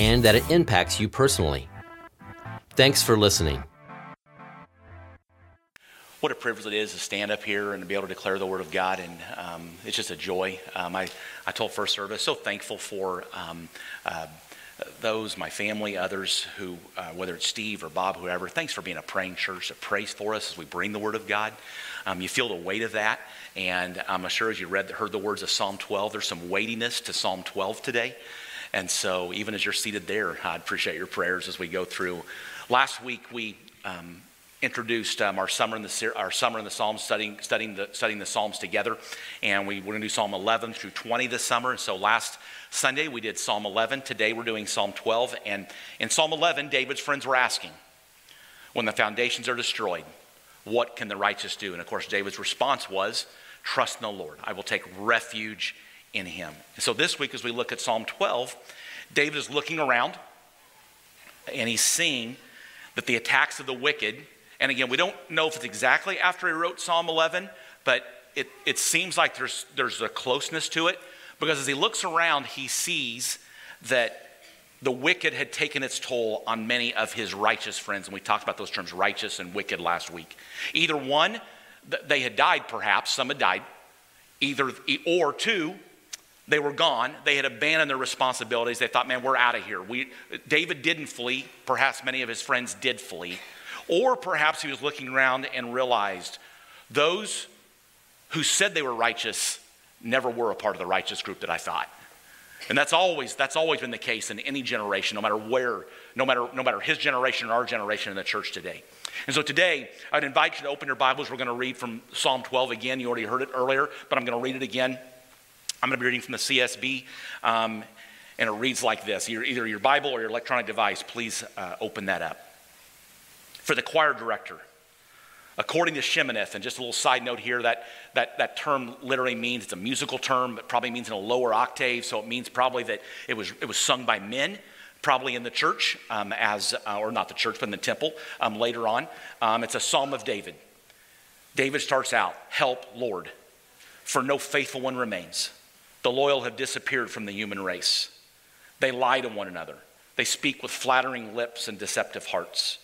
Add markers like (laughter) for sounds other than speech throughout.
and that it impacts you personally. Thanks for listening. What a privilege it is to stand up here and to be able to declare the Word of God, and um, it's just a joy. Um, I, I told First Service, so thankful for um, uh, those, my family, others who, uh, whether it's Steve or Bob, whoever, thanks for being a praying church that prays for us as we bring the Word of God. Um, you feel the weight of that, and I'm sure as you read, heard the words of Psalm 12, there's some weightiness to Psalm 12 today. And so, even as you're seated there, I appreciate your prayers as we go through. Last week, we um, introduced um, our summer in the our summer in the Psalms, studying studying the studying the Psalms together, and we we're going to do Psalm 11 through 20 this summer. And So last Sunday we did Psalm 11. Today we're doing Psalm 12, and in Psalm 11, David's friends were asking, "When the foundations are destroyed, what can the righteous do?" And of course, David's response was, "Trust in the Lord. I will take refuge." In him. And so this week, as we look at Psalm 12, David is looking around and he's seeing that the attacks of the wicked, and again, we don't know if it's exactly after he wrote Psalm 11, but it, it seems like there's, there's a closeness to it because as he looks around, he sees that the wicked had taken its toll on many of his righteous friends. And we talked about those terms, righteous and wicked, last week. Either one, they had died perhaps, some had died. Either, or two, they were gone. They had abandoned their responsibilities. They thought, man, we're out of here. We, David didn't flee. Perhaps many of his friends did flee. Or perhaps he was looking around and realized those who said they were righteous never were a part of the righteous group that I thought. And that's always, that's always been the case in any generation, no matter where, no matter, no matter his generation or our generation in the church today. And so today, I'd invite you to open your Bibles. We're going to read from Psalm 12 again. You already heard it earlier, but I'm going to read it again. I'm going to be reading from the CSB, um, and it reads like this. Either your Bible or your electronic device, please uh, open that up. For the choir director, according to Sheminith, and just a little side note here, that, that, that term literally means it's a musical term, but probably means in a lower octave, so it means probably that it was, it was sung by men probably in the church um, as uh, or not the church but in the temple um, later on. Um, it's a psalm of david. David starts out help lord for no faithful one remains the loyal have disappeared from the human race. They lie to one another. They speak with flattering lips and deceptive hearts.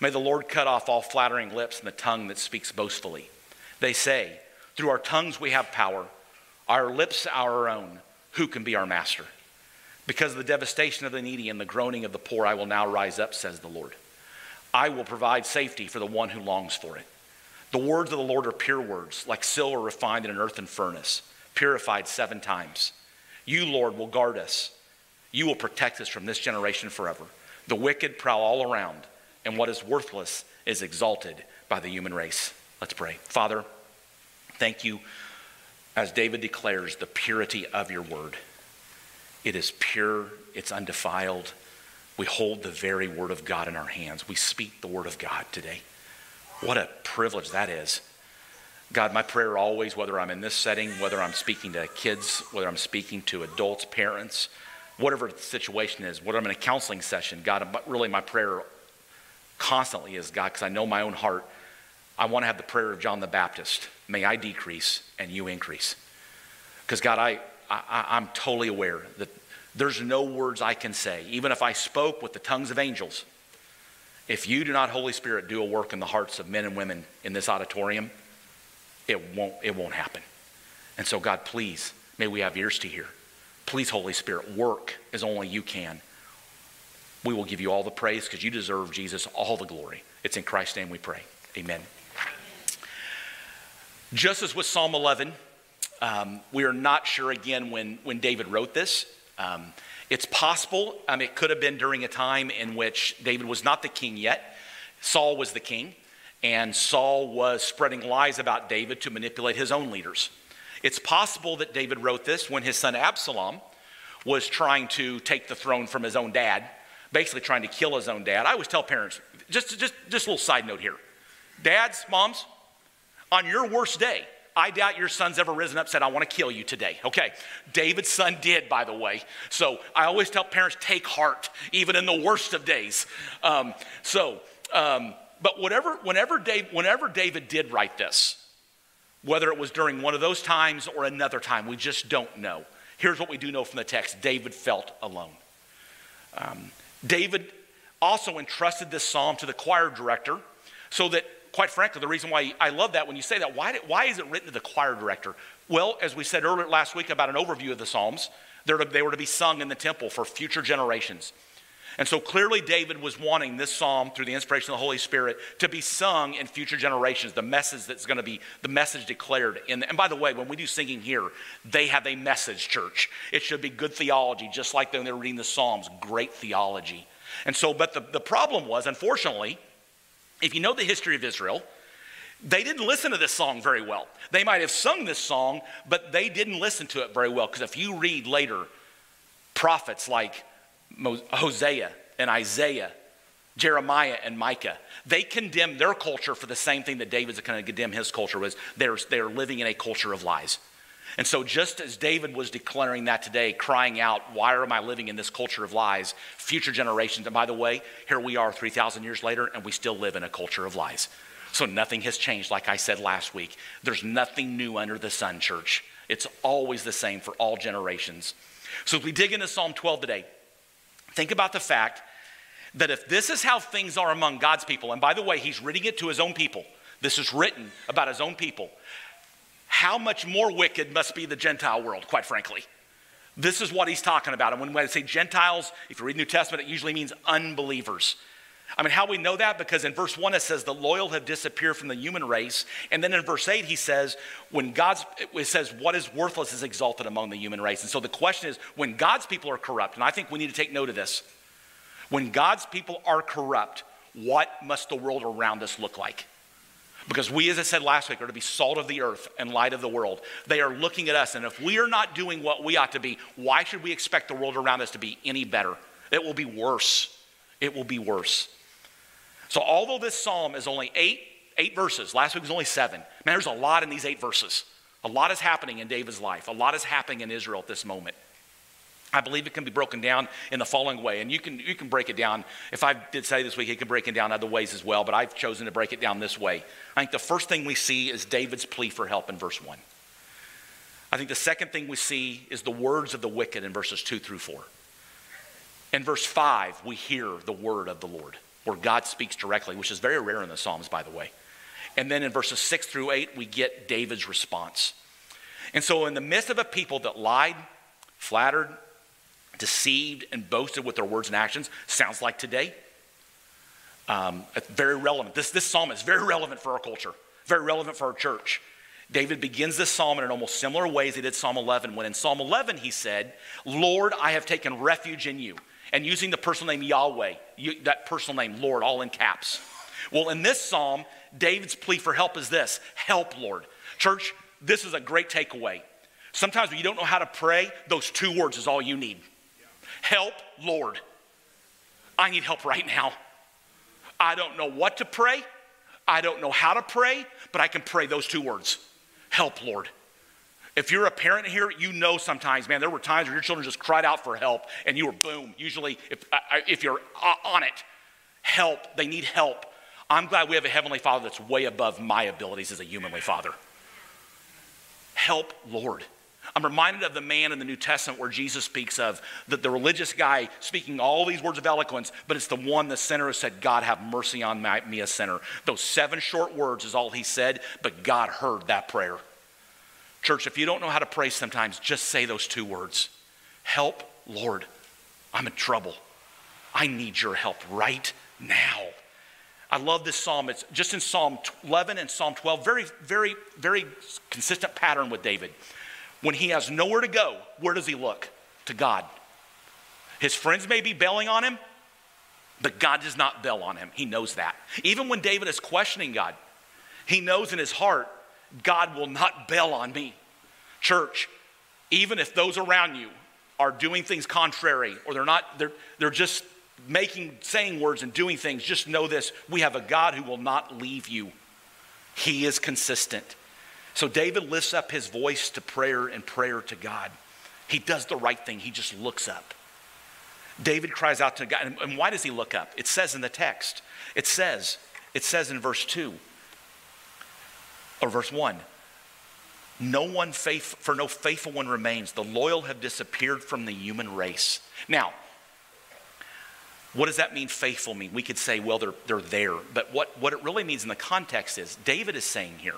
May the Lord cut off all flattering lips and the tongue that speaks boastfully. They say, Through our tongues we have power, our lips our own. Who can be our master? Because of the devastation of the needy and the groaning of the poor, I will now rise up, says the Lord. I will provide safety for the one who longs for it. The words of the Lord are pure words, like silver refined in an earthen furnace purified seven times. You, Lord, will guard us. You will protect us from this generation forever. The wicked prowl all around, and what is worthless is exalted by the human race. Let's pray. Father, thank you, as David declares, the purity of your word. It is pure, it's undefiled. We hold the very word of God in our hands. We speak the word of God today. What a privilege that is. God, my prayer always, whether I'm in this setting, whether I'm speaking to kids, whether I'm speaking to adults, parents, whatever the situation is, whether I'm in a counseling session, God, really my prayer constantly is, God, because I know my own heart, I want to have the prayer of John the Baptist. May I decrease and you increase. Because, God, I, I, I'm totally aware that there's no words I can say, even if I spoke with the tongues of angels. If you do not, Holy Spirit, do a work in the hearts of men and women in this auditorium, it won't, it won't happen. And so, God, please, may we have ears to hear. Please, Holy Spirit, work as only you can. We will give you all the praise because you deserve, Jesus, all the glory. It's in Christ's name we pray. Amen. Just as with Psalm 11, um, we are not sure again when, when David wrote this. Um, it's possible, um, it could have been during a time in which David was not the king yet, Saul was the king and Saul was spreading lies about David to manipulate his own leaders. It's possible that David wrote this when his son Absalom was trying to take the throne from his own dad, basically trying to kill his own dad. I always tell parents, just, just, just a little side note here. Dads, moms, on your worst day, I doubt your son's ever risen up said, I want to kill you today. Okay. David's son did, by the way. So I always tell parents, take heart, even in the worst of days. Um, so, um, but whatever, whenever, Dave, whenever David did write this, whether it was during one of those times or another time, we just don't know. Here's what we do know from the text David felt alone. Um, David also entrusted this psalm to the choir director so that quite frankly, the reason why I love that when you say that, why, why is it written to the choir director? Well, as we said earlier last week about an overview of the Psalms, they were to be sung in the temple for future generations. And so clearly, David was wanting this psalm through the inspiration of the Holy Spirit to be sung in future generations. The message that's going to be the message declared. In, and by the way, when we do singing here, they have a message, church. It should be good theology, just like when they're reading the Psalms, great theology. And so, but the, the problem was, unfortunately, if you know the history of Israel, they didn't listen to this song very well. They might have sung this song, but they didn't listen to it very well. Because if you read later, prophets like Hosea and Isaiah, Jeremiah and Micah, they condemn their culture for the same thing that David's going to condemn his culture was. They're, they're living in a culture of lies. And so, just as David was declaring that today, crying out, Why am I living in this culture of lies? Future generations, and by the way, here we are 3,000 years later, and we still live in a culture of lies. So, nothing has changed, like I said last week. There's nothing new under the sun, church. It's always the same for all generations. So, as we dig into Psalm 12 today, think about the fact that if this is how things are among God's people, and by the way, he's reading it to his own people, this is written about his own people how much more wicked must be the Gentile world, quite frankly. This is what he's talking about. And when I say Gentiles, if you read New Testament, it usually means unbelievers. I mean, how we know that? Because in verse 1 it says, the loyal have disappeared from the human race. And then in verse 8 he says, when God's, it says, what is worthless is exalted among the human race. And so the question is, when God's people are corrupt, and I think we need to take note of this, when God's people are corrupt, what must the world around us look like? Because we, as I said last week, are to be salt of the earth and light of the world. They are looking at us, and if we are not doing what we ought to be, why should we expect the world around us to be any better? It will be worse. It will be worse. So, although this psalm is only eight, eight verses, last week was only seven, man, there's a lot in these eight verses. A lot is happening in David's life, a lot is happening in Israel at this moment. I believe it can be broken down in the following way. And you can, you can break it down. If I did say this week, it can break it down other ways as well, but I've chosen to break it down this way. I think the first thing we see is David's plea for help in verse 1. I think the second thing we see is the words of the wicked in verses 2 through 4. In verse 5, we hear the word of the Lord, where God speaks directly, which is very rare in the Psalms, by the way. And then in verses 6 through 8, we get David's response. And so, in the midst of a people that lied, flattered, deceived and boasted with their words and actions. Sounds like today. Um, very relevant. This, this psalm is very relevant for our culture, very relevant for our church. David begins this psalm in an almost similar ways he did Psalm 11, when in Psalm 11 he said, Lord, I have taken refuge in you. And using the personal name Yahweh, you, that personal name, Lord, all in caps. Well, in this psalm, David's plea for help is this Help, Lord. Church, this is a great takeaway. Sometimes when you don't know how to pray, those two words is all you need. Help, Lord. I need help right now. I don't know what to pray. I don't know how to pray, but I can pray those two words Help, Lord. If you're a parent here, you know sometimes, man, there were times where your children just cried out for help and you were boom. Usually, if, uh, uh, if you're uh, on it, help, they need help. I'm glad we have a Heavenly Father that's way above my abilities as a humanly father. Help, Lord. I'm reminded of the man in the New Testament where Jesus speaks of the, the religious guy speaking all these words of eloquence, but it's the one, the sinner, who said, God, have mercy on my, me, a sinner. Those seven short words is all he said, but God heard that prayer. Church, if you don't know how to pray sometimes, just say those two words Help, Lord. I'm in trouble. I need your help right now. I love this psalm. It's just in Psalm 11 and Psalm 12, very, very, very consistent pattern with David. When he has nowhere to go, where does he look? To God. His friends may be bailing on him, but God does not bail on him. He knows that. Even when David is questioning God, he knows in his heart, God will not bail on me. Church, even if those around you are doing things contrary or they're not, they're, they're just making, saying words and doing things, just know this we have a God who will not leave you. He is consistent. So David lifts up his voice to prayer and prayer to God. He does the right thing, he just looks up. David cries out to God. And why does he look up? It says in the text, it says, it says in verse 2 or verse 1 no one faith for no faithful one remains. The loyal have disappeared from the human race. Now what does that mean faithful mean? We could say well they're, they're there. But what, what it really means in the context is david is saying here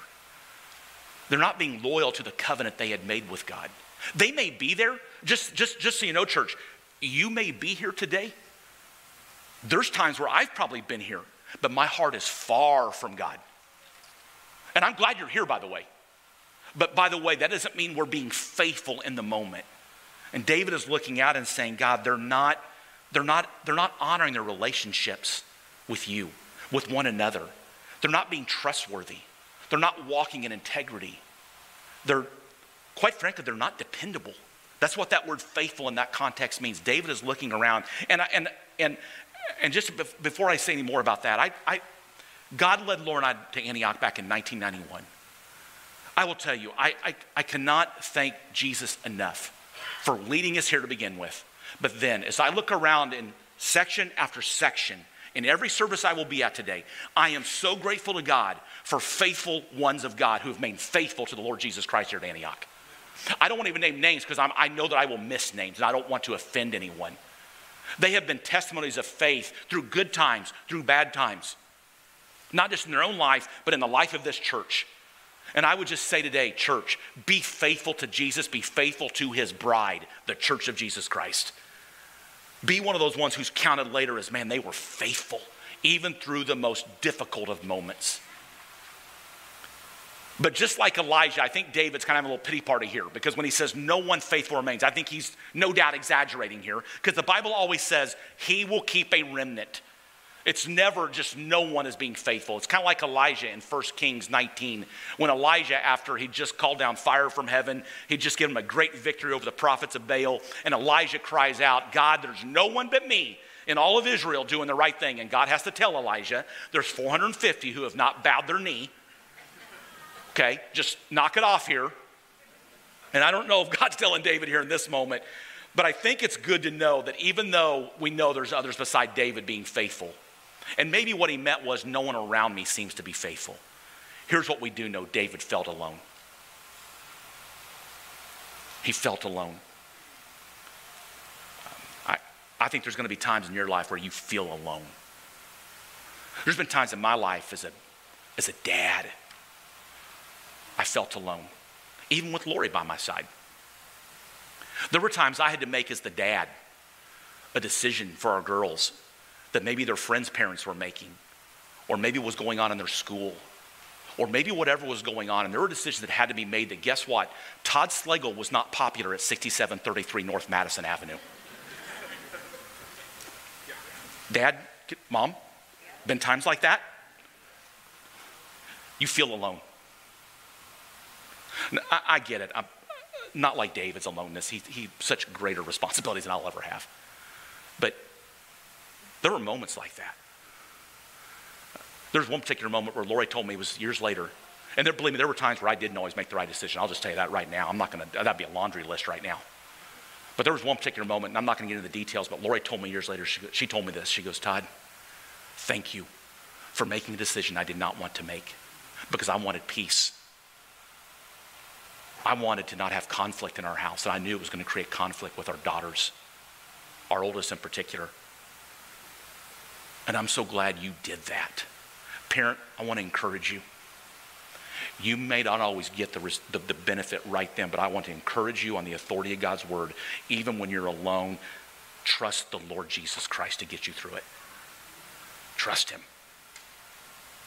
they're not being loyal to the covenant they had made with god. They may be there. Just just just so you know church you may be here today. There's times where i've probably been here but my heart is far from god and i'm glad you're here by the way but by the way that doesn't mean we're being faithful in the moment and david is looking out and saying god they're not they're not, they're not honoring their relationships with you, with one another. They're not being trustworthy. They're not walking in integrity. They're, quite frankly, they're not dependable. That's what that word faithful in that context means. David is looking around. And, and, and, and just before I say any more about that, I, I, God led Laura and I to Antioch back in 1991. I will tell you, I, I, I cannot thank Jesus enough for leading us here to begin with. But then, as I look around in section after section, in every service I will be at today, I am so grateful to God for faithful ones of God who have remained faithful to the Lord Jesus Christ here at Antioch. I don't want to even name names because I know that I will miss names and I don't want to offend anyone. They have been testimonies of faith through good times, through bad times, not just in their own life, but in the life of this church. And I would just say today, church, be faithful to Jesus, be faithful to his bride, the church of Jesus Christ. Be one of those ones who's counted later as, man, they were faithful, even through the most difficult of moments. But just like Elijah, I think David's kind of a little pity party here because when he says no one faithful remains, I think he's no doubt exaggerating here because the Bible always says he will keep a remnant. It's never just no one is being faithful. It's kind of like Elijah in 1 Kings 19, when Elijah, after he just called down fire from heaven, he just given him a great victory over the prophets of Baal. And Elijah cries out, God, there's no one but me in all of Israel doing the right thing. And God has to tell Elijah, there's 450 who have not bowed their knee. Okay, just knock it off here. And I don't know if God's telling David here in this moment, but I think it's good to know that even though we know there's others beside David being faithful, and maybe what he meant was, no one around me seems to be faithful. Here's what we do know David felt alone. He felt alone. Um, I, I think there's going to be times in your life where you feel alone. There's been times in my life as a, as a dad, I felt alone, even with Lori by my side. There were times I had to make as the dad a decision for our girls that maybe their friends' parents were making, or maybe was going on in their school, or maybe whatever was going on. And there were decisions that had to be made that guess what? Todd Slagle was not popular at 6733 North Madison Avenue. Dad, mom, been times like that? You feel alone. I, I get it. I'm not like David's aloneness. He, he such greater responsibilities than I'll ever have. But there were moments like that. There's one particular moment where Lori told me it was years later. And there, believe me, there were times where I didn't always make the right decision. I'll just tell you that right now. I'm not going to, that'd be a laundry list right now. But there was one particular moment, and I'm not going to get into the details, but Lori told me years later, she, she told me this. She goes, Todd, thank you for making a decision I did not want to make because I wanted peace. I wanted to not have conflict in our house, and I knew it was going to create conflict with our daughters, our oldest in particular. And I'm so glad you did that. Parent, I want to encourage you. You may not always get the, the, the, benefit right then, but I want to encourage you on the authority of God's word. Even when you're alone, trust the Lord Jesus Christ to get you through it. Trust Him.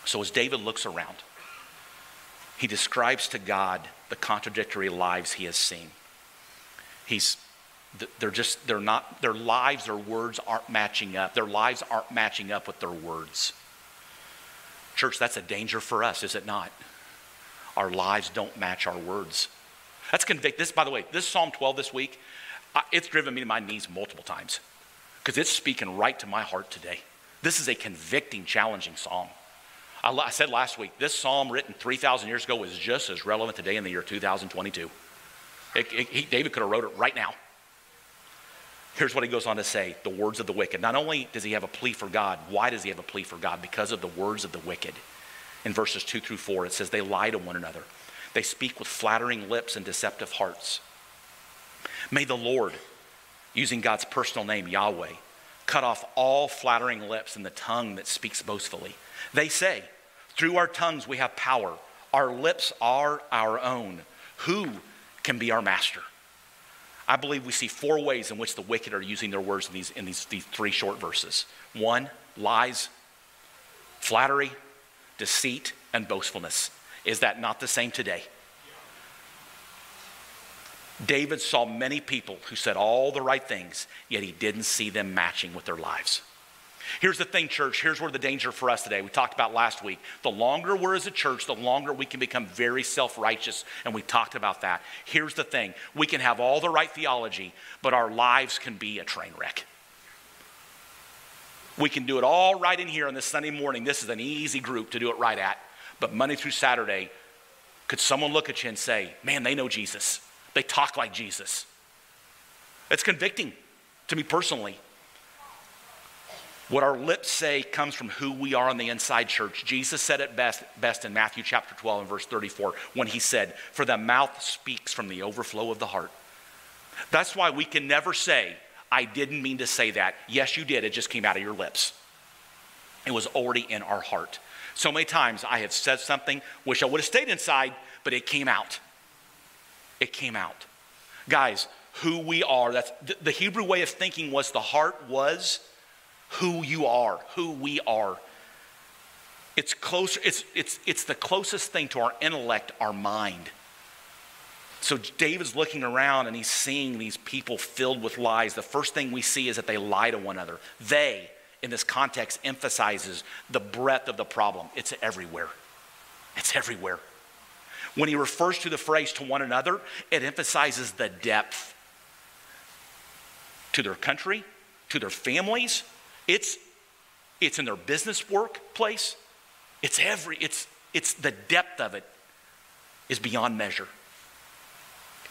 So as David looks around, he describes to God the contradictory lives he has seen. He's they're just they're not their lives their words aren't matching up their lives aren't matching up with their words church that's a danger for us is it not our lives don't match our words that's convict this by the way this psalm 12 this week it's driven me to my knees multiple times because it's speaking right to my heart today. This is a convicting, challenging psalm. I, I said last week, this psalm written 3,000 years ago is just as relevant today in the year 2022. It, it, he, David could have wrote it right now. Here's what he goes on to say the words of the wicked. Not only does he have a plea for God, why does he have a plea for God? Because of the words of the wicked. In verses 2 through 4, it says, They lie to one another, they speak with flattering lips and deceptive hearts. May the Lord, using God's personal name, Yahweh, cut off all flattering lips and the tongue that speaks boastfully. They say, Through our tongues we have power, our lips are our own. Who can be our master? I believe we see four ways in which the wicked are using their words in these, in these, these three short verses one, lies, flattery, deceit, and boastfulness. Is that not the same today? David saw many people who said all the right things, yet he didn't see them matching with their lives. Here's the thing, church. Here's where the danger for us today. We talked about last week. The longer we're as a church, the longer we can become very self righteous. And we talked about that. Here's the thing we can have all the right theology, but our lives can be a train wreck. We can do it all right in here on this Sunday morning. This is an easy group to do it right at. But Monday through Saturday, could someone look at you and say, man, they know Jesus? They talk like Jesus. It's convicting to me personally. What our lips say comes from who we are on the inside, church. Jesus said it best, best in Matthew chapter 12 and verse 34 when he said, For the mouth speaks from the overflow of the heart. That's why we can never say, I didn't mean to say that. Yes, you did. It just came out of your lips. It was already in our heart. So many times I have said something, wish I would have stayed inside, but it came out. It came out. Guys, who we are, that's the Hebrew way of thinking was the heart was who you are, who we are. It's closer, it's, it's, it's the closest thing to our intellect, our mind. So David's looking around and he's seeing these people filled with lies. The first thing we see is that they lie to one another. They, in this context, emphasizes the breadth of the problem. It's everywhere. It's everywhere. When he refers to the phrase to one another, it emphasizes the depth to their country, to their families, it's, it's in their business workplace. It's every, it's, it's the depth of it is beyond measure.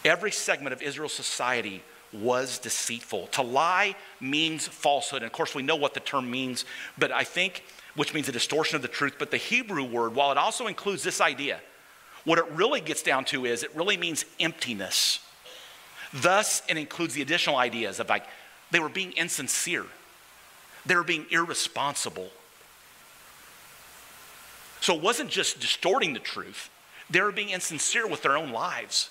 Every segment of Israel's society was deceitful. To lie means falsehood. And of course, we know what the term means, but I think, which means a distortion of the truth. But the Hebrew word, while it also includes this idea, what it really gets down to is it really means emptiness. Thus, it includes the additional ideas of like they were being insincere. They were being irresponsible. So it wasn't just distorting the truth, they were being insincere with their own lives.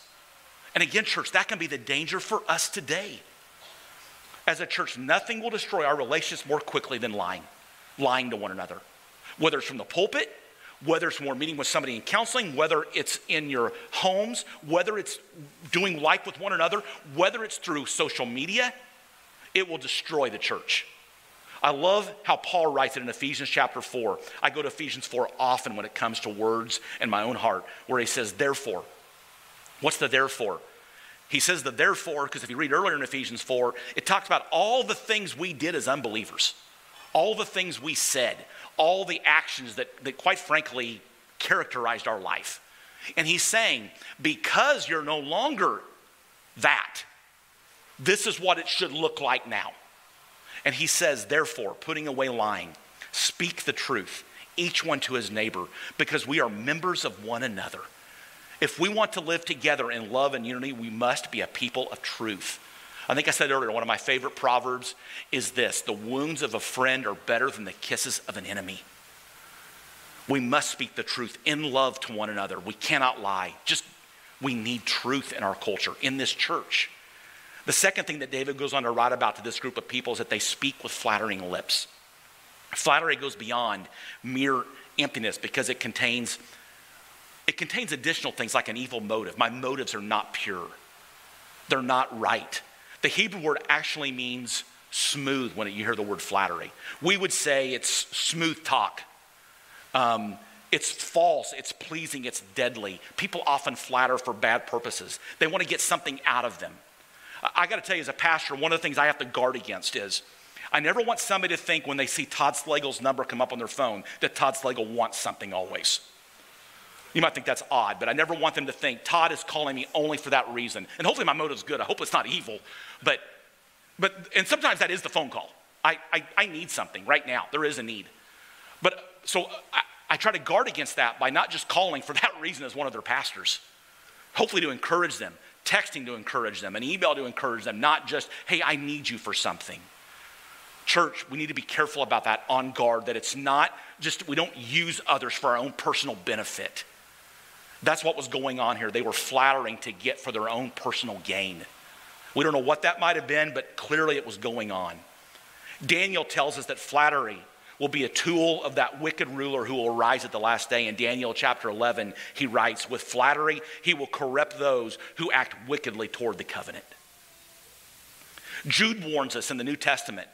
And again, church, that can be the danger for us today. As a church, nothing will destroy our relationships more quickly than lying, lying to one another. Whether it's from the pulpit, whether it's more meeting with somebody in counseling, whether it's in your homes, whether it's doing life with one another, whether it's through social media, it will destroy the church. I love how Paul writes it in Ephesians chapter 4. I go to Ephesians 4 often when it comes to words in my own heart, where he says, therefore. What's the therefore? He says the therefore, because if you read earlier in Ephesians 4, it talks about all the things we did as unbelievers, all the things we said, all the actions that, that quite frankly characterized our life. And he's saying, because you're no longer that, this is what it should look like now. And he says, therefore, putting away lying, speak the truth, each one to his neighbor, because we are members of one another. If we want to live together in love and unity, we must be a people of truth. I think I said earlier, one of my favorite proverbs is this the wounds of a friend are better than the kisses of an enemy. We must speak the truth in love to one another. We cannot lie. Just, we need truth in our culture, in this church. The second thing that David goes on to write about to this group of people is that they speak with flattering lips. Flattery goes beyond mere emptiness because it contains it contains additional things like an evil motive. My motives are not pure. They're not right. The Hebrew word actually means smooth when you hear the word flattery. We would say it's smooth talk. Um, it's false, it's pleasing, it's deadly. People often flatter for bad purposes. They want to get something out of them. I got to tell you, as a pastor, one of the things I have to guard against is I never want somebody to think when they see Todd Slagle's number come up on their phone that Todd Slagle wants something always. You might think that's odd, but I never want them to think Todd is calling me only for that reason. And hopefully my motive's good. I hope it's not evil. But, but and sometimes that is the phone call. I, I, I need something right now. There is a need. But so I, I try to guard against that by not just calling for (laughs) that reason as one of their pastors. Hopefully to encourage them, texting to encourage them, an email to encourage them, not just, hey, I need you for something. Church, we need to be careful about that on guard, that it's not just, we don't use others for our own personal benefit. That's what was going on here. They were flattering to get for their own personal gain. We don't know what that might have been, but clearly it was going on. Daniel tells us that flattery will be a tool of that wicked ruler who will rise at the last day. In Daniel chapter 11, he writes, With flattery, he will corrupt those who act wickedly toward the covenant. Jude warns us in the New Testament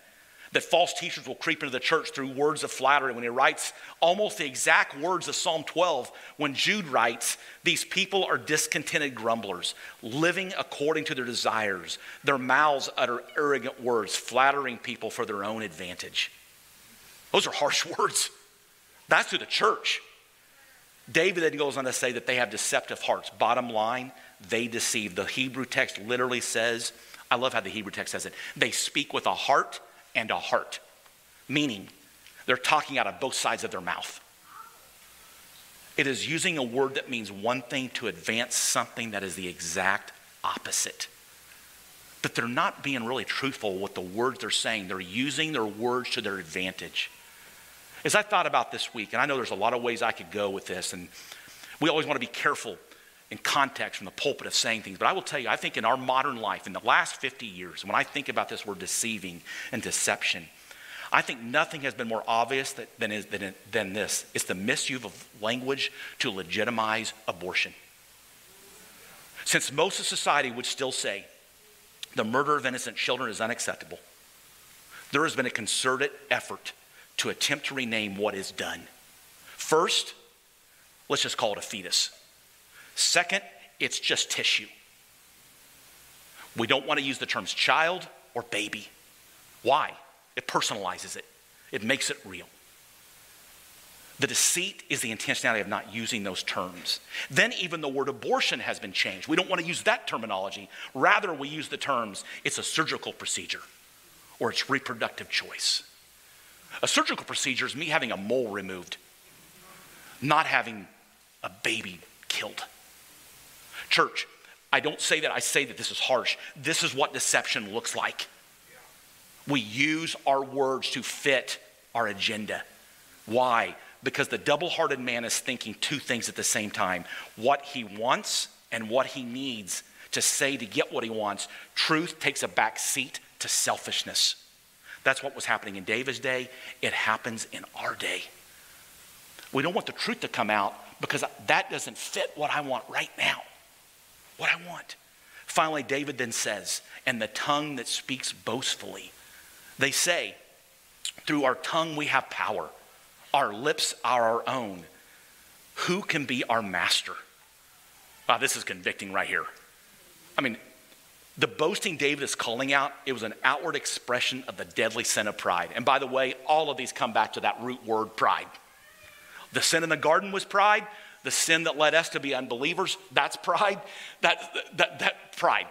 that false teachers will creep into the church through words of flattery when he writes almost the exact words of Psalm 12 when Jude writes, These people are discontented grumblers, living according to their desires. Their mouths utter arrogant words, flattering people for their own advantage. Those are harsh (laughs) words. That's to the church. David then goes on to say that they have deceptive hearts. Bottom line, they deceive. The Hebrew text literally says, I love how the Hebrew text says it. They speak with a heart and a heart, meaning they're talking out of both sides of their mouth. It is using a word that means one thing to advance something that is the exact opposite. But they're not being really truthful with the words they're saying. They're using their words to their advantage. As I thought about this week, and I know there's a lot of ways I could go with this, and we always want to be careful in context from the pulpit of saying things. But I will tell you, I think in our modern life, in the last 50 years, when I think about this word deceiving and deception, I think nothing has been more obvious than, than, than this. It's the misuse of language to legitimize abortion. Since most of society would still say the murder of innocent children is unacceptable, there has been a concerted effort to attempt to rename what is done. First, let's just call it a fetus. Second, it's just tissue. We don't want to use the terms child or baby. Why? It personalizes it, it makes it real. The deceit is the intentionality of not using those terms. Then, even the word abortion has been changed. We don't want to use that terminology. Rather, we use the terms it's a surgical procedure or it's reproductive choice. A surgical procedure is me having a mole removed, not having a baby killed. Church, I don't say that, I say that this is harsh. This is what deception looks like. We use our words to fit our agenda. Why? Because the double hearted man is thinking two things at the same time what he wants and what he needs to say to get what he wants. Truth takes a back seat to selfishness. That's what was happening in David's day. It happens in our day. We don't want the truth to come out because that doesn't fit what I want right now what I want. Finally, David then says, and the tongue that speaks boastfully. They say, through our tongue we have power, our lips are our own. Who can be our master? Wow, this is convicting right here. I mean, the boasting David is calling out, it was an outward expression of the deadly sin of pride. And by the way, all of these come back to that root word pride. The sin in the garden was pride the sin that led us to be unbelievers, that's pride. That, that, that pride,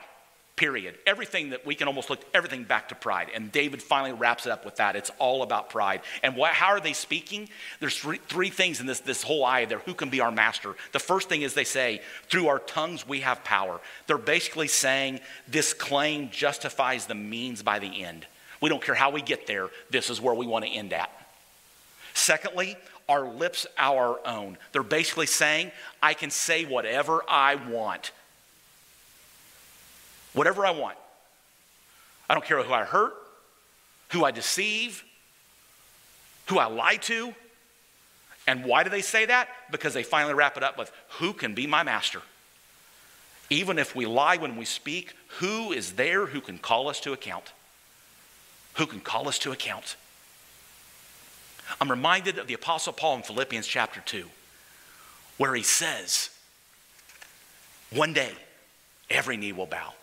period. Everything that we can almost look everything back to pride. And David finally wraps it up with that. It's all about pride. And what, how are they speaking? There's three, three things in this, this whole eye there. Who can be our master? The first thing is they say, through our tongues we have power. They're basically saying this claim justifies the means by the end. We don't care how we get there, this is where we want to end at. Secondly, our lips are our own. They're basically saying, I can say whatever I want. Whatever I want. I don't care who I hurt, who I deceive, who I lie to. And why do they say that? Because they finally wrap it up with, Who can be my master? Even if we lie when we speak, who is there who can call us to account? Who can call us to account? I'm reminded of the Apostle Paul in Philippians chapter 2, where he says, One day, every knee will bow.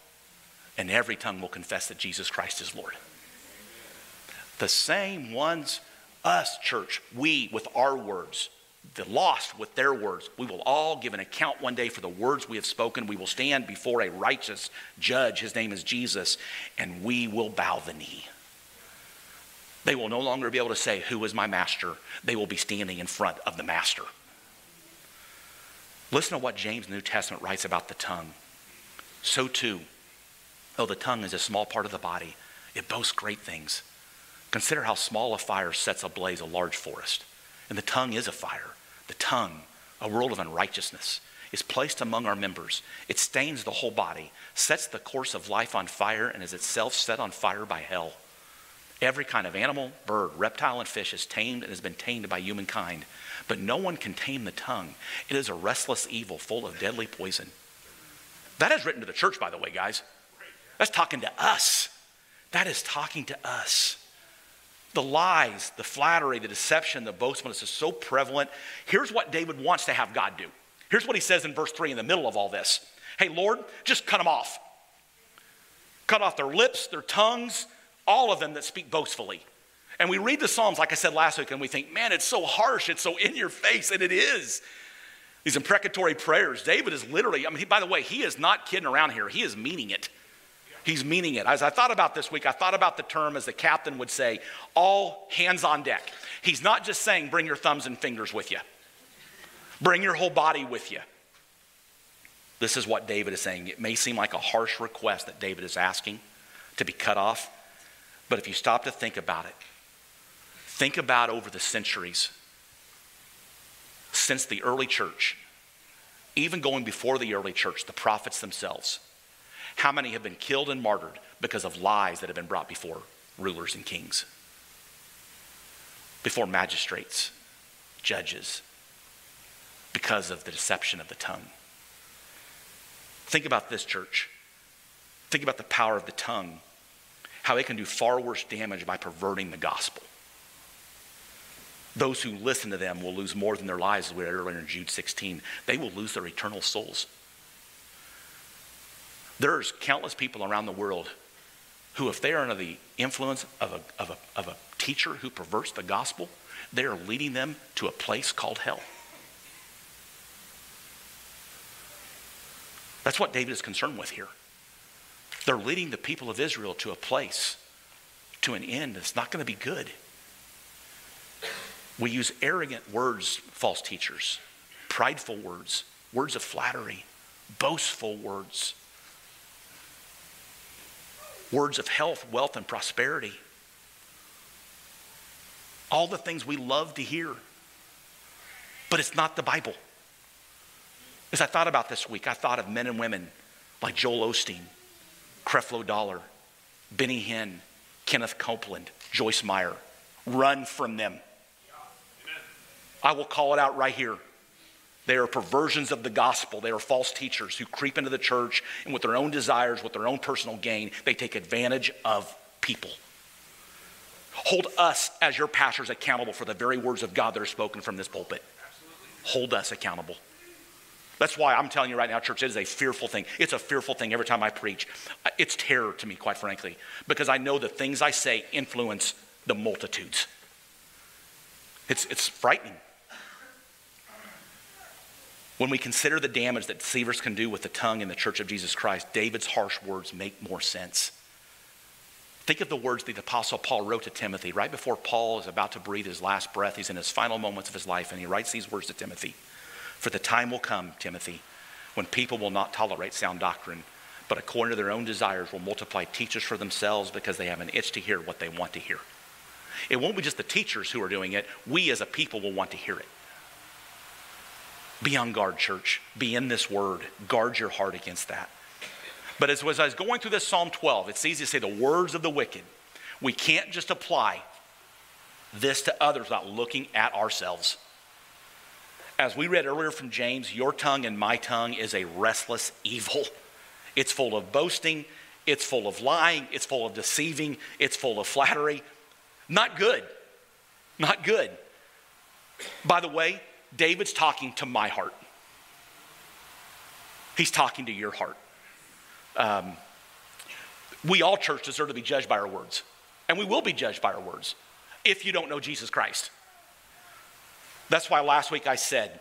And every tongue will confess that Jesus Christ is Lord. The same ones, us, church, we with our words, the lost with their words. We will all give an account one day for the words we have spoken. We will stand before a righteous judge. His name is Jesus, and we will bow the knee. They will no longer be able to say, Who is my master? They will be standing in front of the master. Listen to what James New Testament writes about the tongue. So too, though the tongue is a small part of the body, it boasts great things. Consider how small a fire sets ablaze a large forest. And the tongue is a fire. The tongue, a world of unrighteousness, is placed among our members. It stains the whole body, sets the course of life on fire, and is itself set on fire by hell. Every kind of animal, bird, reptile, and fish is tamed and has been tamed by humankind. But no one can tame the tongue. It is a restless evil full of deadly poison. That is written to the church, by the way, guys. That's talking to us. That is talking to us. The lies, the flattery, the deception, the boastfulness is so prevalent. Here's what David wants to have God do. Here's what he says in verse 3 in the middle of all this Hey, Lord, just cut them off. Cut off their lips, their tongues, all of them that speak boastfully. And we read the Psalms, like I said last week, and we think, man, it's so harsh, it's so in your face, and it is. These imprecatory prayers. David is literally, I mean, he, by the way, he is not kidding around here, he is meaning it. He's meaning it. As I thought about this week, I thought about the term, as the captain would say, all hands on deck. He's not just saying, bring your thumbs and fingers with you, bring your whole body with you. This is what David is saying. It may seem like a harsh request that David is asking to be cut off. But if you stop to think about it, think about over the centuries since the early church, even going before the early church, the prophets themselves, how many have been killed and martyred because of lies that have been brought before rulers and kings, before magistrates, judges, because of the deception of the tongue? Think about this, church. Think about the power of the tongue how it can do far worse damage by perverting the gospel. Those who listen to them will lose more than their lives, as we read earlier in Jude 16. They will lose their eternal souls. There's countless people around the world who, if they are under the influence of a, of a, of a teacher who perverts the gospel, they are leading them to a place called hell. That's what David is concerned with here. They're leading the people of Israel to a place, to an end that's not going to be good. We use arrogant words, false teachers, prideful words, words of flattery, boastful words, words of health, wealth, and prosperity. All the things we love to hear. But it's not the Bible. As I thought about this week, I thought of men and women like Joel Osteen, Creflo Dollar, Benny Hinn, Kenneth Copeland, Joyce Meyer. Run from them. I will call it out right here. They are perversions of the gospel. They are false teachers who creep into the church and with their own desires, with their own personal gain, they take advantage of people. Hold us as your pastors accountable for the very words of God that are spoken from this pulpit. Hold us accountable. That's why I'm telling you right now, church, it is a fearful thing. It's a fearful thing every time I preach. Uh, it's terror to me, quite frankly, because I know the things I say influence the multitudes. It's, it's frightening. When we consider the damage that deceivers can do with the tongue in the church of Jesus Christ, David's harsh words make more sense. Think of the words that the Apostle Paul wrote to Timothy right before Paul is about to breathe his last breath. He's in his final moments of his life, and he writes these words to Timothy. For the time will come, Timothy, when people will not tolerate sound doctrine, but according to their own desires will multiply teachers for themselves because they have an itch to hear what they want to hear. It won't be just the teachers who are doing it, we as a people will want to hear it. Be on guard, church. Be in this word. Guard your heart against that. But as, as I was going through this Psalm 12, it's easy to say the words of the wicked. We can't just apply this to others without looking at ourselves. As we read earlier from James, your tongue and my tongue is a restless evil. It's full of boasting, it's full of lying, it's full of deceiving, it's full of flattery. Not good. Not good. By the way, David's talking to my heart. He's talking to your heart. Um, We all, church, deserve to be judged by our words. And we will be judged by our words if you don't know Jesus Christ. That's why last week I said,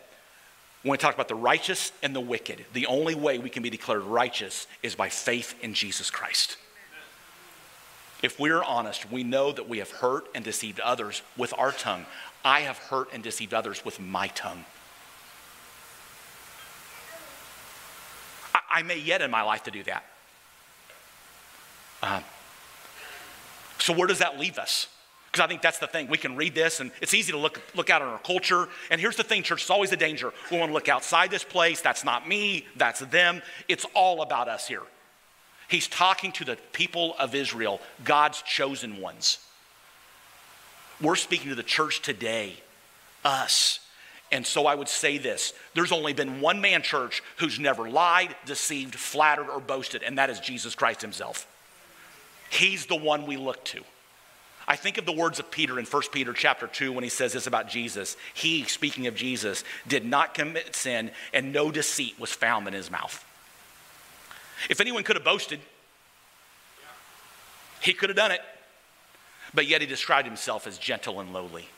when we talked about the righteous and the wicked, the only way we can be declared righteous is by faith in Jesus Christ. If we're honest, we know that we have hurt and deceived others with our tongue. I have hurt and deceived others with my tongue. I, I may yet in my life to do that. Uh, so, where does that leave us? Because I think that's the thing. We can read this, and it's easy to look, look out on our culture. And here's the thing, church, it's always a danger. We want to look outside this place. That's not me, that's them. It's all about us here. He's talking to the people of Israel, God's chosen ones. We're speaking to the church today, us. And so I would say this there's only been one man church who's never lied, deceived, flattered, or boasted, and that is Jesus Christ himself. He's the one we look to. I think of the words of Peter in 1 Peter chapter 2 when he says this about Jesus. He, speaking of Jesus, did not commit sin, and no deceit was found in his mouth. If anyone could have boasted, he could have done it. But yet he described himself as gentle and lowly.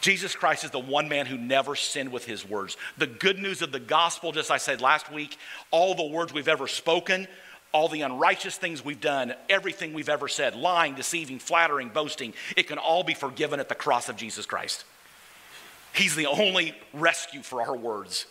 Jesus Christ is the one man who never sinned with his words. The good news of the gospel, just I said last week, all the words we've ever spoken, all the unrighteous things we've done, everything we've ever said, lying, deceiving, flattering, boasting, it can all be forgiven at the cross of Jesus Christ. He's the only rescue for our words.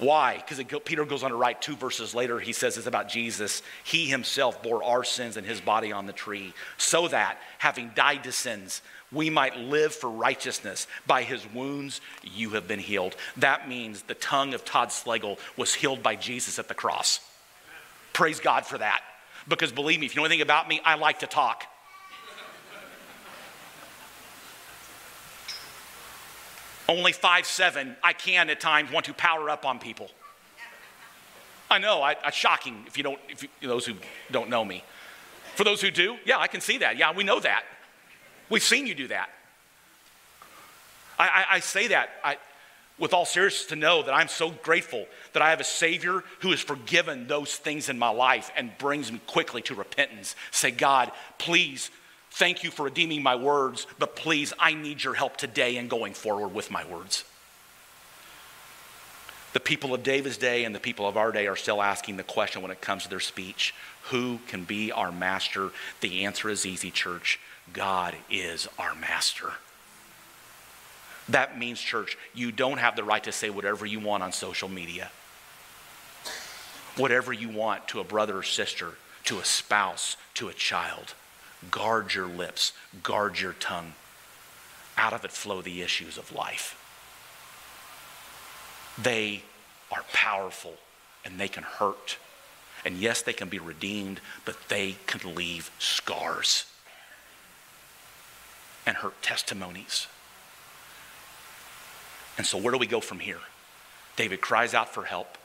Why? Because Peter goes on to write two verses later. He says it's about Jesus. He himself bore our sins in his body on the tree, so that, having died to sins, we might live for righteousness. By his wounds, you have been healed. That means the tongue of Todd Slagle was healed by Jesus at the cross. Praise God for that. Because believe me, if you know anything about me, I like to talk. Only five seven, I can at times want to power up on people. I know, I, I shocking if you don't, if you, those who don't know me. For those who do, yeah, I can see that. Yeah, we know that. We've seen you do that. I, I, I say that I, with all seriousness to know that I'm so grateful that I have a Savior who has forgiven those things in my life and brings me quickly to repentance. Say, God, please Thank you for redeeming my words, but please, I need your help today and going forward with my words. The people of David's day and the people of our day are still asking the question when it comes to their speech who can be our master? The answer is easy, church. God is our master. That means, church, you don't have the right to say whatever you want on social media. Whatever you want to a brother or sister, to a spouse, to a child. Guard your lips, guard your tongue. Out of it flow the issues of life. They are powerful and they can hurt. And yes, they can be redeemed, but they can leave scars and hurt testimonies. And so, where do we go from here? David cries out for help.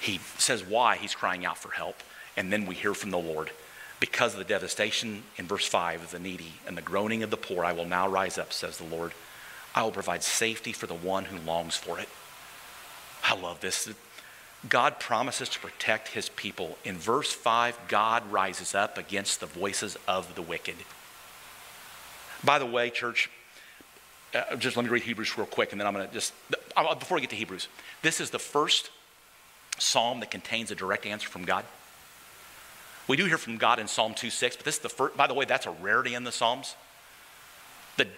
He says why he's crying out for help, and then we hear from the Lord. Because of the devastation in verse 5 of the needy and the groaning of the poor, I will now rise up, says the Lord. I will provide safety for the one who longs for it. I love this. God promises to protect his people. In verse 5, God rises up against the voices of the wicked. By the way, church, uh, just let me read Hebrews real quick and then I'm going to just, uh, before I get to Hebrews, this is the first psalm that contains a direct answer from God. We do hear from God in Psalm 2 6, but this is the first, by the way, that's a rarity in the Psalms. That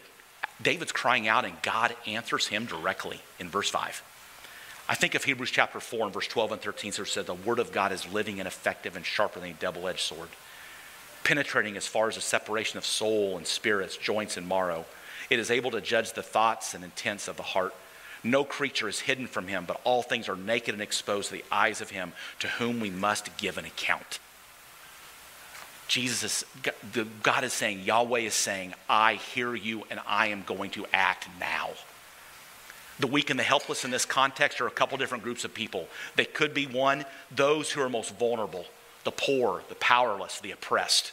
David's crying out and God answers him directly in verse 5. I think of Hebrews chapter 4 and verse 12 and 13 so it said, The word of God is living and effective and sharper than a double edged sword, penetrating as far as the separation of soul and spirits, joints and marrow. It is able to judge the thoughts and intents of the heart. No creature is hidden from him, but all things are naked and exposed to the eyes of him to whom we must give an account. Jesus God is saying, Yahweh is saying, I hear you and I am going to act now. The weak and the helpless in this context are a couple different groups of people. They could be one, those who are most vulnerable, the poor, the powerless, the oppressed.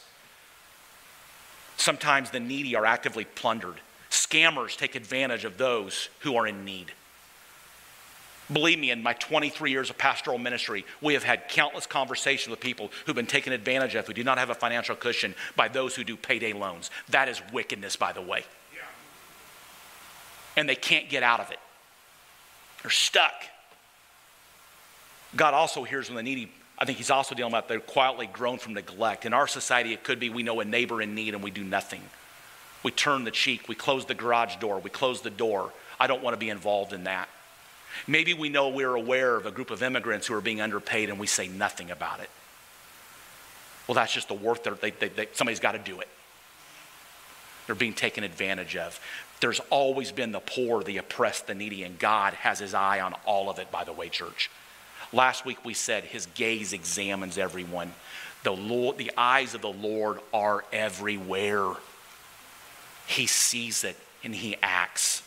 Sometimes the needy are actively plundered. Scammers take advantage of those who are in need. Believe me, in my 23 years of pastoral ministry, we have had countless conversations with people who've been taken advantage of, who do not have a financial cushion by those who do payday loans. That is wickedness, by the way. Yeah. And they can't get out of it, they're stuck. God also hears when the needy, I think He's also dealing about they're quietly groan from neglect. In our society, it could be we know a neighbor in need and we do nothing. We turn the cheek, we close the garage door, we close the door. I don't want to be involved in that. Maybe we know we're aware of a group of immigrants who are being underpaid and we say nothing about it. Well, that's just the work that they, they, they, somebody's got to do it. They're being taken advantage of. There's always been the poor, the oppressed, the needy, and God has his eye on all of it, by the way, church. Last week we said his gaze examines everyone. The, Lord, the eyes of the Lord are everywhere. He sees it and he acts.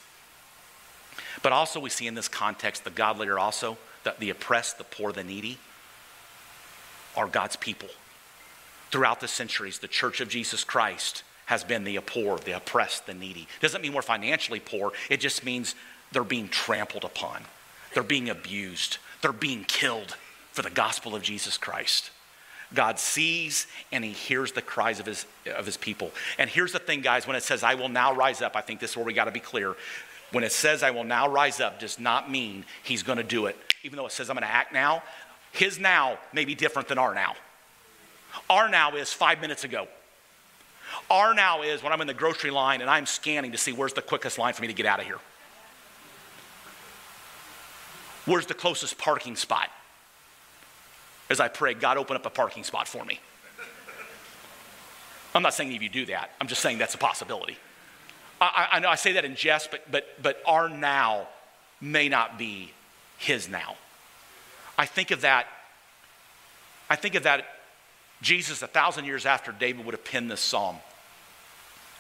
But also, we see in this context the godly are also the, the oppressed, the poor, the needy are God's people. Throughout the centuries, the church of Jesus Christ has been the poor, the oppressed, the needy. Doesn't mean we're financially poor, it just means they're being trampled upon, they're being abused, they're being killed for the gospel of Jesus Christ. God sees and he hears the cries of his, of his people. And here's the thing, guys, when it says, I will now rise up, I think this is where we got to be clear. When it says, I will now rise up, does not mean he's going to do it. Even though it says, I'm going to act now, his now may be different than our now. Our now is five minutes ago. Our now is when I'm in the grocery line and I'm scanning to see where's the quickest line for me to get out of here. Where's the closest parking spot? As I pray, God, open up a parking spot for me. I'm not saying if you do that, I'm just saying that's a possibility. I, I, know I say that in jest, but, but, but our now may not be his now. I think of that, I think of that, Jesus, a thousand years after David would have penned this psalm.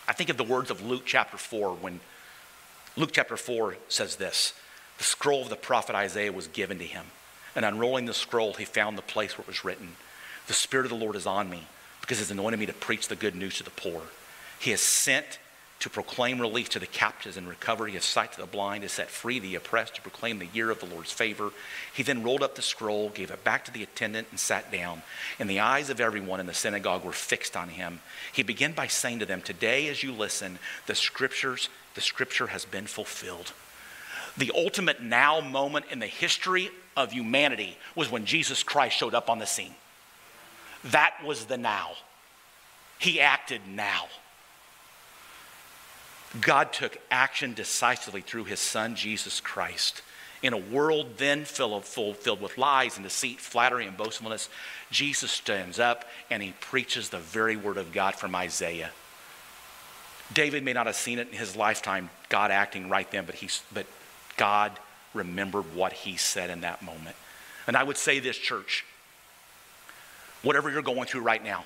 I think of the words of Luke chapter 4 when Luke chapter 4 says this The scroll of the prophet Isaiah was given to him. And unrolling the scroll, he found the place where it was written The Spirit of the Lord is on me because he's anointed me to preach the good news to the poor. He has sent to proclaim relief to the captives and recovery of sight to the blind, to set free the oppressed, to proclaim the year of the Lord's favor. He then rolled up the scroll, gave it back to the attendant, and sat down. And the eyes of everyone in the synagogue were fixed on him. He began by saying to them, Today, as you listen, the scriptures, the scripture has been fulfilled. The ultimate now moment in the history of humanity was when Jesus Christ showed up on the scene. That was the now. He acted now. God took action decisively through his son, Jesus Christ. In a world then filled, filled with lies and deceit, flattery, and boastfulness, Jesus stands up and he preaches the very word of God from Isaiah. David may not have seen it in his lifetime, God acting right then, but, he, but God remembered what he said in that moment. And I would say this, church, whatever you're going through right now,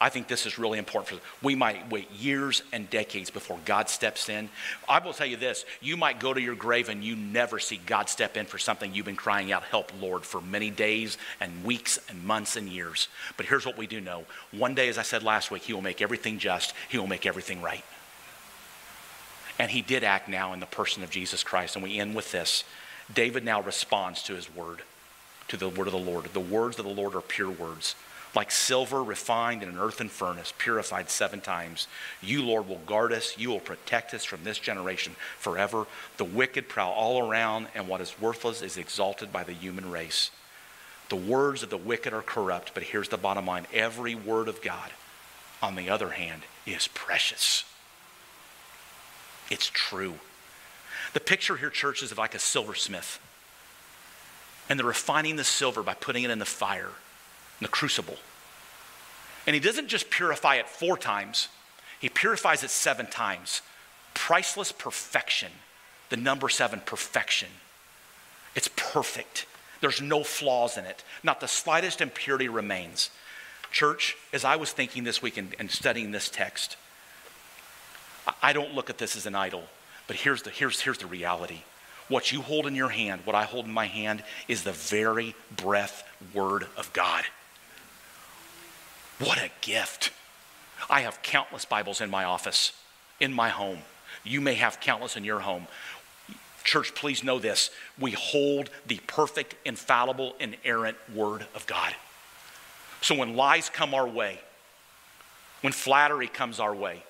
I think this is really important. For, us. we might wait years and decades before God steps in. I will tell you this you might go to your grave and you never see God step in for something you've been crying out, Help, Lord, for many days and weeks and months and years. But here's what we do know one day, as I said last week, He will make everything just, He will make everything right. And He did act now in the person of Jesus Christ. And we end with this David now responds to His word, to the word of the Lord. The words of the Lord are pure words like silver refined in an earthen furnace, purified seven times. You, Lord, will guard us. You will protect us from this generation forever. The wicked prowl all around, and what is worthless is exalted by the human race. The words of the wicked are corrupt, but here's the bottom line every word of God, on the other hand, is precious. It's true. The picture here, church, is of like a silversmith. And they're refining the silver by putting it in the fire the crucible. And he doesn't just purify it four times, he purifies it seven times. Priceless perfection. The number seven, perfection. It's perfect. There's no flaws in it. Not the slightest impurity remains. Church, as I was thinking this week and, and studying this text, I don't look at this as an idol, but here's the, here's, here's the reality. What you hold in your hand, what I hold in my hand, is the very breath word of God. What a gift. I have countless Bibles in my office, in my home. You may have countless in your home. Church, please know this. We hold the perfect, infallible, inerrant Word of God. So when lies come our way, when flattery comes our way,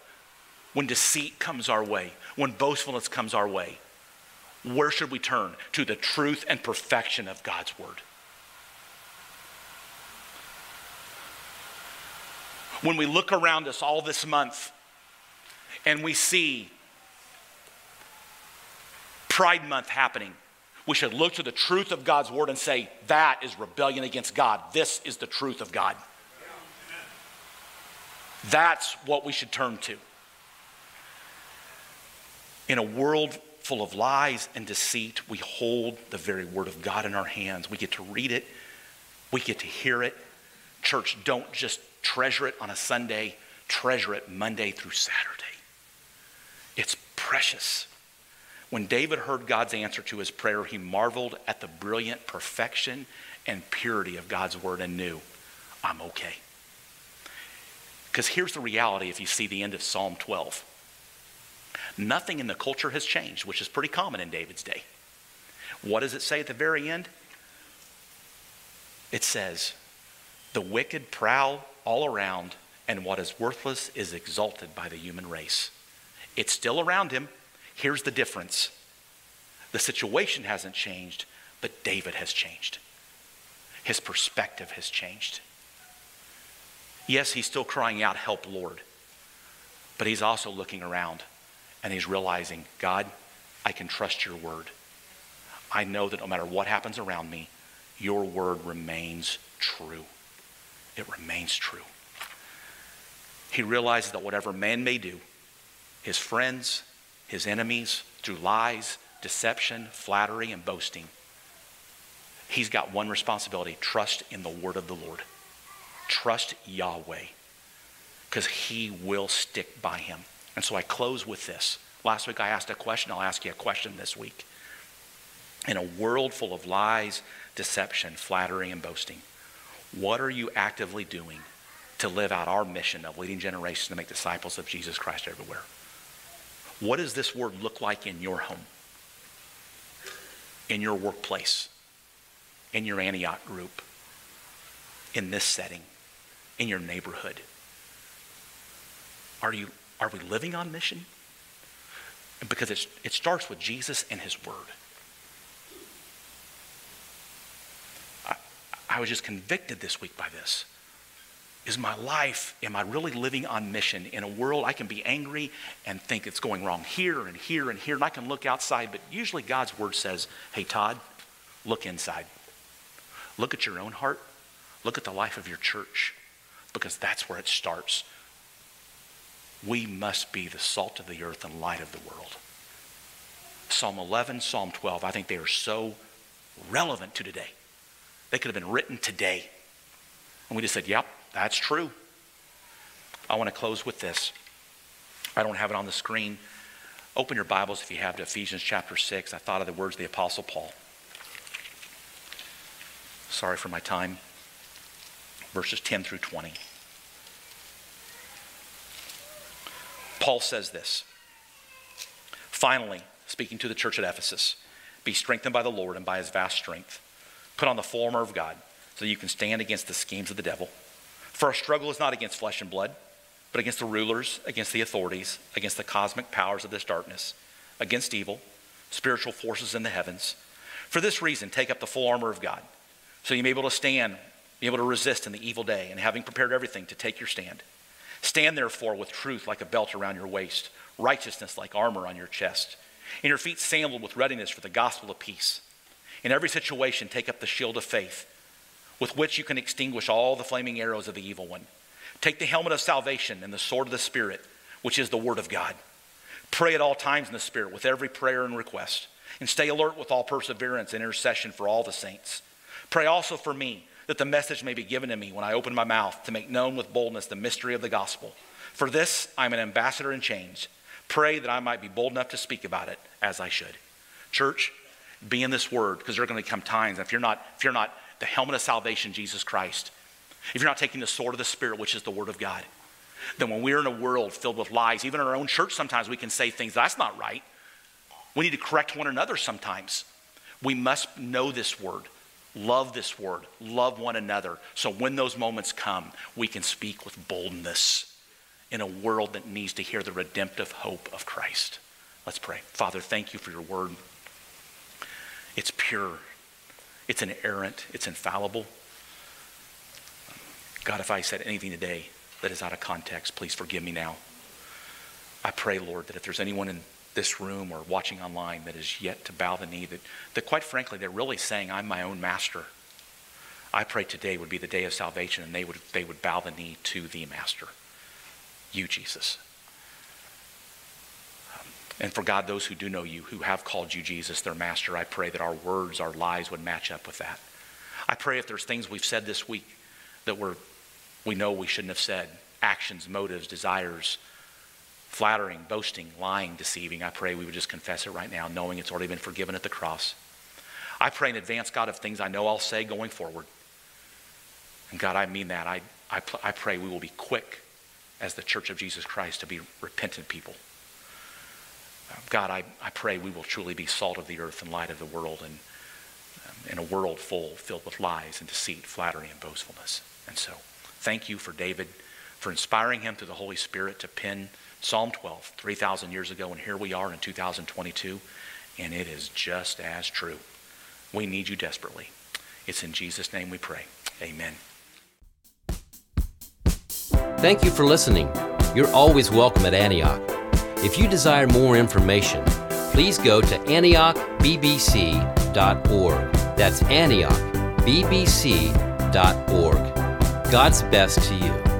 when deceit comes our way, when boastfulness comes our way, where should we turn? To the truth and perfection of God's Word. When we look around us all this month and we see Pride Month happening, we should look to the truth of God's word and say, that is rebellion against God. This is the truth of God. That's what we should turn to. In a world full of lies and deceit, we hold the very word of God in our hands. We get to read it, we get to hear it. Church, don't just treasure it on a Sunday, treasure it Monday through Saturday. It's precious. When David heard God's answer to his prayer, he marveled at the brilliant perfection and purity of God's word and knew, I'm okay. Because here's the reality if you see the end of Psalm 12 nothing in the culture has changed, which is pretty common in David's day. What does it say at the very end? It says, The wicked prowl all around, and what is worthless is exalted by the human race. It's still around him, Here's the difference the situation hasn't changed, but David has changed. His perspective has changed. Yes, he's still crying out, Help, Lord. But he's also looking around and he's realizing, God, I can trust your word. I know that no matter what happens around me, your word remains true. It remains true. He realizes that whatever man may do, his friends, his enemies through lies, deception, flattery, and boasting. He's got one responsibility trust in the word of the Lord. Trust Yahweh because he will stick by him. And so I close with this. Last week I asked a question. I'll ask you a question this week. In a world full of lies, deception, flattery, and boasting, what are you actively doing to live out our mission of leading generations to make disciples of Jesus Christ everywhere? What does this word look like in your home, in your workplace, in your Antioch group, in this setting, in your neighborhood? Are, you, are we living on mission? Because it starts with Jesus and his word. I was just convicted this week by this. Is my life, am I really living on mission? In a world, I can be angry and think it's going wrong here and here and here, and I can look outside, but usually God's word says, hey, Todd, look inside. Look at your own heart. Look at the life of your church, because that's where it starts. We must be the salt of the earth and light of the world. Psalm 11, Psalm 12, I think they are so relevant to today. They could have been written today. And we just said, yep, that's true. I want to close with this. I don't have it on the screen. Open your Bibles if you have to Ephesians chapter 6. I thought of the words of the Apostle Paul. Sorry for my time. Verses 10 through 20. Paul says this Finally, speaking to the church at Ephesus, be strengthened by the Lord and by his vast strength. Put on the full armor of God so you can stand against the schemes of the devil. For our struggle is not against flesh and blood, but against the rulers, against the authorities, against the cosmic powers of this darkness, against evil, spiritual forces in the heavens. For this reason, take up the full armor of God, so you may be able to stand, be able to resist in the evil day, and having prepared everything to take your stand. Stand therefore with truth like a belt around your waist, righteousness like armor on your chest, and your feet sandaled with readiness for the gospel of peace. In every situation, take up the shield of faith with which you can extinguish all the flaming arrows of the evil one. Take the helmet of salvation and the sword of the Spirit, which is the Word of God. Pray at all times in the Spirit with every prayer and request, and stay alert with all perseverance and intercession for all the saints. Pray also for me that the message may be given to me when I open my mouth to make known with boldness the mystery of the gospel. For this I'm an ambassador in chains. Pray that I might be bold enough to speak about it as I should. Church, be in this word because there are going to come times if you're not if you're not the helmet of salvation, Jesus Christ, if you're not taking the sword of the Spirit, which is the Word of God, then when we're in a world filled with lies, even in our own church, sometimes we can say things that's not right. We need to correct one another sometimes. We must know this word, love this word, love one another. So when those moments come, we can speak with boldness in a world that needs to hear the redemptive hope of Christ. Let's pray. Father, thank you for your word. It's pure, it's inerrant, it's infallible. God, if I said anything today that is out of context, please forgive me now. I pray, Lord, that if there's anyone in this room or watching online that is yet to bow the knee, that, that quite frankly, they're really saying, I'm my own master. I pray today would be the day of salvation and they would, they would bow the knee to the master, you, Jesus. And for God, those who do know you, who have called you Jesus, their master, I pray that our words, our lives would match up with that. I pray if there's things we've said this week that we're we know we shouldn't have said actions, motives, desires, flattering, boasting, lying, deceiving. I pray we would just confess it right now, knowing it's already been forgiven at the cross. I pray in advance, God, of things I know I'll say going forward. And God, I mean that. I, I, I pray we will be quick as the church of Jesus Christ to be repentant people. God, I, I pray we will truly be salt of the earth and light of the world and um, in a world full, filled with lies and deceit, flattery, and boastfulness. And so, Thank you for David, for inspiring him through the Holy Spirit to pen Psalm 12 3,000 years ago, and here we are in 2022, and it is just as true. We need you desperately. It's in Jesus' name we pray. Amen. Thank you for listening. You're always welcome at Antioch. If you desire more information, please go to antiochbbc.org. That's antiochbbc.org. God's best to you.